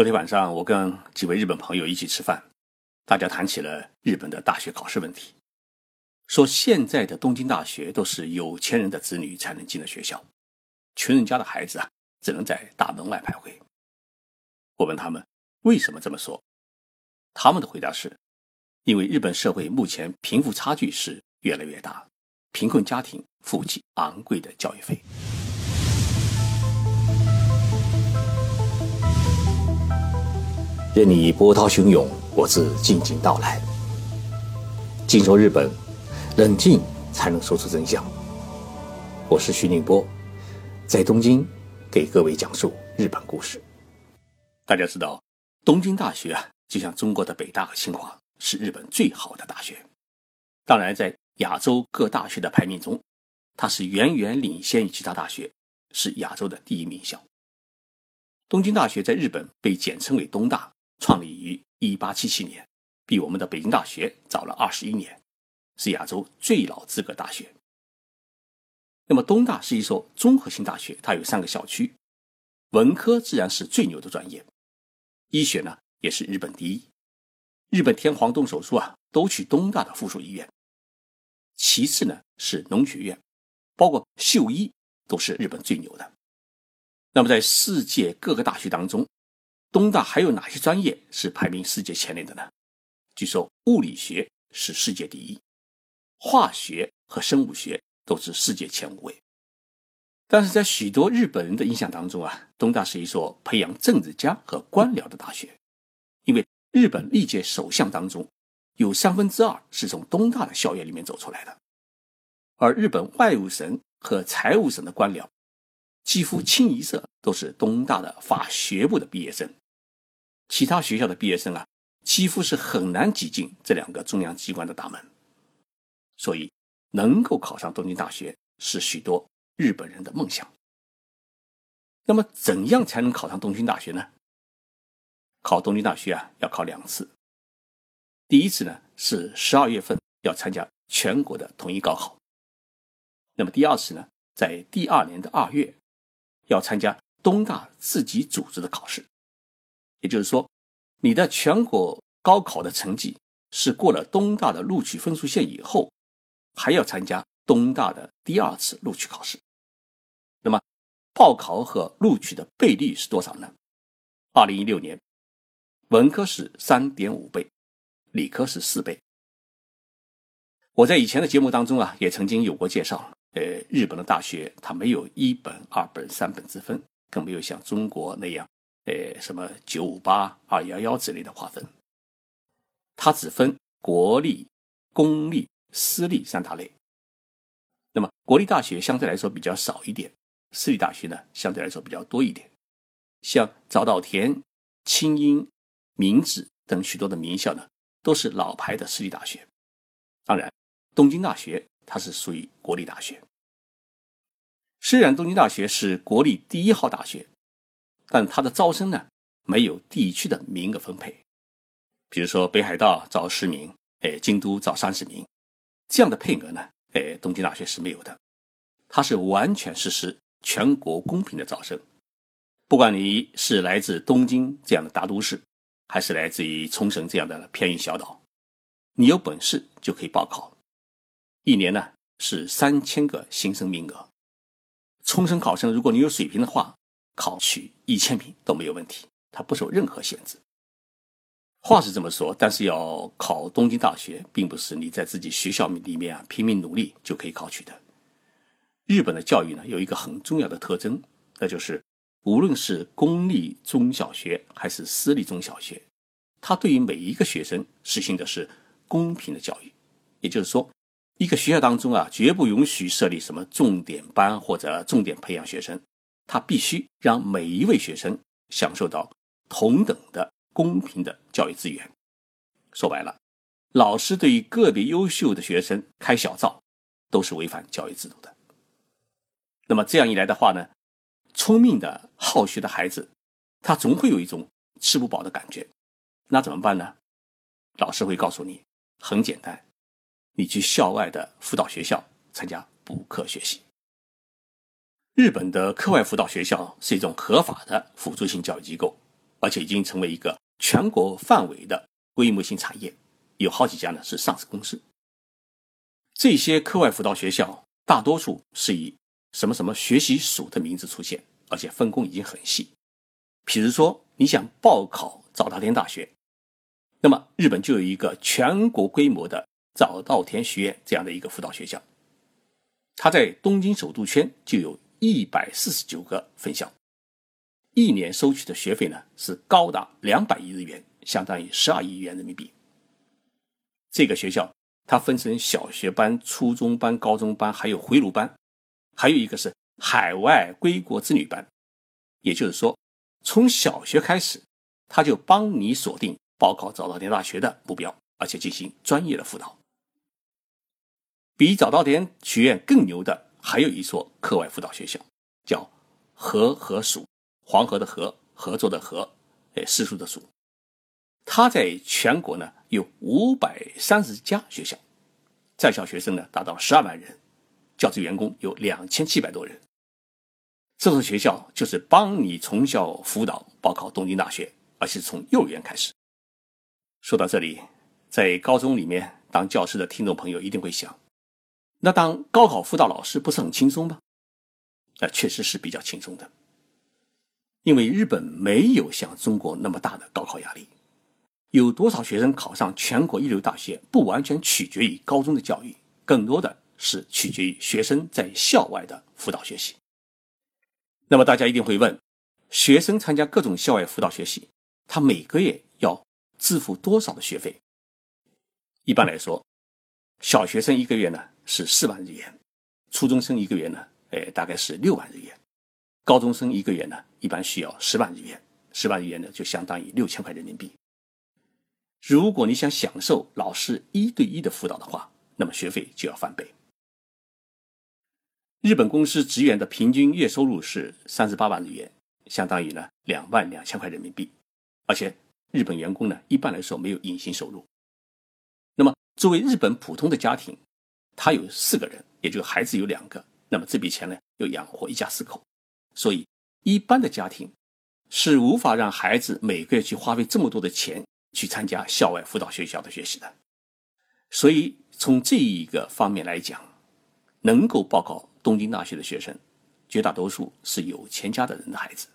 昨天晚上，我跟几位日本朋友一起吃饭，大家谈起了日本的大学考试问题，说现在的东京大学都是有钱人的子女才能进的学校，穷人家的孩子啊，只能在大门外徘徊。我问他们为什么这么说，他们的回答是：因为日本社会目前贫富差距是越来越大，贫困家庭付不起昂贵的教育费。任你波涛汹涌，我自静静到来。静说日本，冷静才能说出真相。我是徐宁波，在东京给各位讲述日本故事。大家知道，东京大学啊，就像中国的北大和清华，是日本最好的大学。当然，在亚洲各大学的排名中，它是远远领先于其他大学，是亚洲的第一名校。东京大学在日本被简称为东大。创立于1877年，比我们的北京大学早了21年，是亚洲最老资格大学。那么东大是一所综合性大学，它有三个校区，文科自然是最牛的专业，医学呢也是日本第一，日本天皇动手术啊都去东大的附属医院。其次呢是农学院，包括秀医都是日本最牛的。那么在世界各个大学当中，东大还有哪些专业是排名世界前列的呢？据说物理学是世界第一，化学和生物学都是世界前五位。但是在许多日本人的印象当中啊，东大是一所培养政治家和官僚的大学，因为日本历届首相当中有三分之二是从东大的校园里面走出来的，而日本外务省和财务省的官僚几乎清一色都是东大的法学部的毕业生。其他学校的毕业生啊，几乎是很难挤进这两个中央机关的大门，所以能够考上东京大学是许多日本人的梦想。那么，怎样才能考上东京大学呢？考东京大学啊，要考两次。第一次呢是十二月份要参加全国的统一高考，那么第二次呢，在第二年的二月要参加东大自己组织的考试。也就是说，你的全国高考的成绩是过了东大的录取分数线以后，还要参加东大的第二次录取考试。那么，报考和录取的倍率是多少呢？二零一六年，文科是三点五倍，理科是四倍。我在以前的节目当中啊，也曾经有过介绍。呃，日本的大学它没有一本、二本、三本之分，更没有像中国那样。呃，什么九五八、二幺幺之类的划分，它只分国立、公立、私立三大类。那么，国立大学相对来说比较少一点，私立大学呢相对来说比较多一点。像早稻田、清英、明治等许多的名校呢，都是老牌的私立大学。当然，东京大学它是属于国立大学。虽然东京大学是国立第一号大学。但它的招生呢，没有地区的名额分配，比如说北海道招十名，哎，京都招三十名，这样的配额呢，哎，东京大学是没有的，它是完全实施全国公平的招生，不管你是来自东京这样的大都市，还是来自于冲绳这样的偏远小岛，你有本事就可以报考，一年呢是三千个新生名额，冲绳考生如果你有水平的话。考取一千名都没有问题，它不受任何限制。话是这么说，但是要考东京大学，并不是你在自己学校里面啊拼命努力就可以考取的。日本的教育呢有一个很重要的特征，那就是无论是公立中小学还是私立中小学，它对于每一个学生实行的是公平的教育。也就是说，一个学校当中啊，绝不允许设立什么重点班或者重点培养学生。他必须让每一位学生享受到同等的公平的教育资源。说白了，老师对于个别优秀的学生开小灶，都是违反教育制度的。那么这样一来的话呢，聪明的好学的孩子，他总会有一种吃不饱的感觉。那怎么办呢？老师会告诉你，很简单，你去校外的辅导学校参加补课学习。日本的课外辅导学校是一种合法的辅助性教育机构，而且已经成为一个全国范围的规模性产业，有好几家呢是上市公司。这些课外辅导学校大多数是以什么什么学习署的名字出现，而且分工已经很细。比如说，你想报考早稻田大学，那么日本就有一个全国规模的早稻田学院这样的一个辅导学校，它在东京首都圈就有一百四十九个分校。一年收取的学费呢是高达两百亿日元，相当于十二亿元人民币。这个学校它分成小学班、初中班、高中班，还有回炉班，还有一个是海外归国子女班。也就是说，从小学开始，他就帮你锁定报考早稻田大学的目标，而且进行专业的辅导。比早稻田学院更牛的还有一所课外辅导学校，叫和合署。黄河的河，合作的合，哎，私塾的塾。它在全国呢有五百三十家学校，在校学生呢达到十二万人，教职员工有两千七百多人。这所学校就是帮你从小辅导报考东京大学，而且从幼儿园开始。说到这里，在高中里面当教师的听众朋友一定会想，那当高考辅导老师不是很轻松吗？那确实是比较轻松的。因为日本没有像中国那么大的高考压力，有多少学生考上全国一流大学，不完全取决于高中的教育，更多的是取决于学生在校外的辅导学习。那么大家一定会问，学生参加各种校外辅导学习，他每个月要支付多少的学费？一般来说，小学生一个月呢是四万日元，初中生一个月呢，哎，大概是六万日元。高中生一个月呢，一般需要十万日元，十万日元呢就相当于六千块人民币。如果你想享受老师一对一的辅导的话，那么学费就要翻倍。日本公司职员的平均月收入是三十八万日元，相当于呢两万两千块人民币。而且日本员工呢一般来说没有隐形收入。那么作为日本普通的家庭，他有四个人，也就孩子有两个，那么这笔钱呢又养活一家四口。所以，一般的家庭是无法让孩子每个月去花费这么多的钱去参加校外辅导学校的学习的。所以，从这一个方面来讲，能够报考东京大学的学生，绝大多数是有钱家的人的孩子。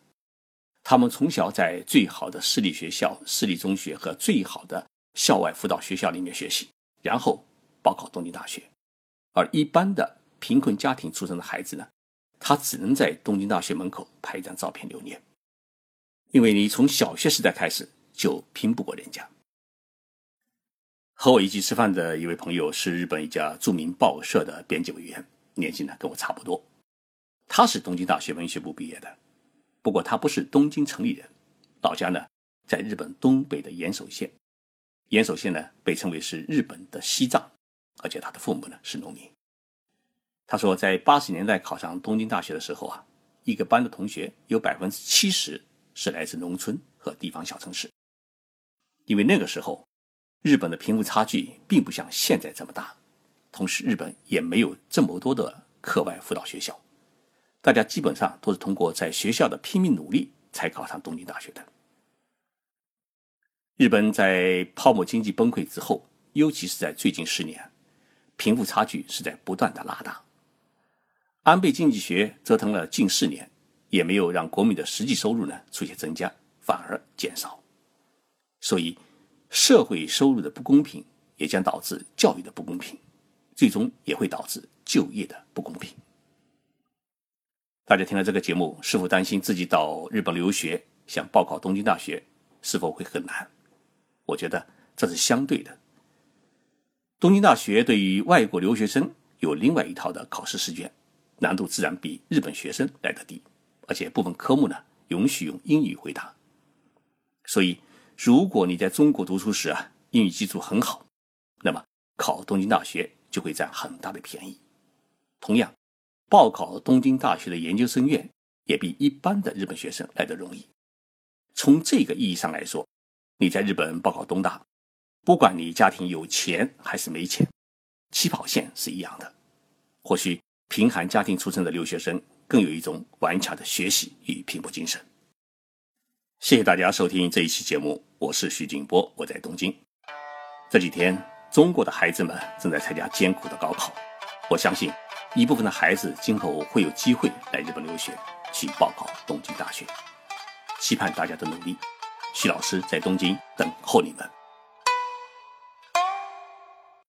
他们从小在最好的私立学校、私立中学和最好的校外辅导学校里面学习，然后报考东京大学。而一般的贫困家庭出生的孩子呢？他只能在东京大学门口拍一张照片留念，因为你从小学时代开始就拼不过人家。和我一起吃饭的一位朋友是日本一家著名报社的编辑委员，年纪呢跟我差不多。他是东京大学文学部毕业的，不过他不是东京城里人，老家呢在日本东北的岩手县。岩手县呢被称为是日本的西藏，而且他的父母呢是农民。他说，在八十年代考上东京大学的时候啊，一个班的同学有百分之七十是来自农村和地方小城市。因为那个时候，日本的贫富差距并不像现在这么大，同时日本也没有这么多的课外辅导学校，大家基本上都是通过在学校的拼命努力才考上东京大学的。日本在泡沫经济崩溃之后，尤其是在最近十年，贫富差距是在不断的拉大。安倍经济学折腾了近四年，也没有让国民的实际收入呢出现增加，反而减少。所以，社会收入的不公平也将导致教育的不公平，最终也会导致就业的不公平。大家听了这个节目，是否担心自己到日本留学，想报考东京大学是否会很难？我觉得这是相对的。东京大学对于外国留学生有另外一套的考试试卷。难度自然比日本学生来得低，而且部分科目呢允许用英语回答。所以，如果你在中国读书时啊英语基础很好，那么考东京大学就会占很大的便宜。同样，报考东京大学的研究生院也比一般的日本学生来得容易。从这个意义上来说，你在日本报考东大，不管你家庭有钱还是没钱，起跑线是一样的。或许。贫寒家庭出身的留学生更有一种顽强的学习与拼搏精神。谢谢大家收听这一期节目，我是徐静波，我在东京。这几天，中国的孩子们正在参加艰苦的高考，我相信一部分的孩子今后会有机会来日本留学，去报考东京大学。期盼大家的努力，徐老师在东京等候你们。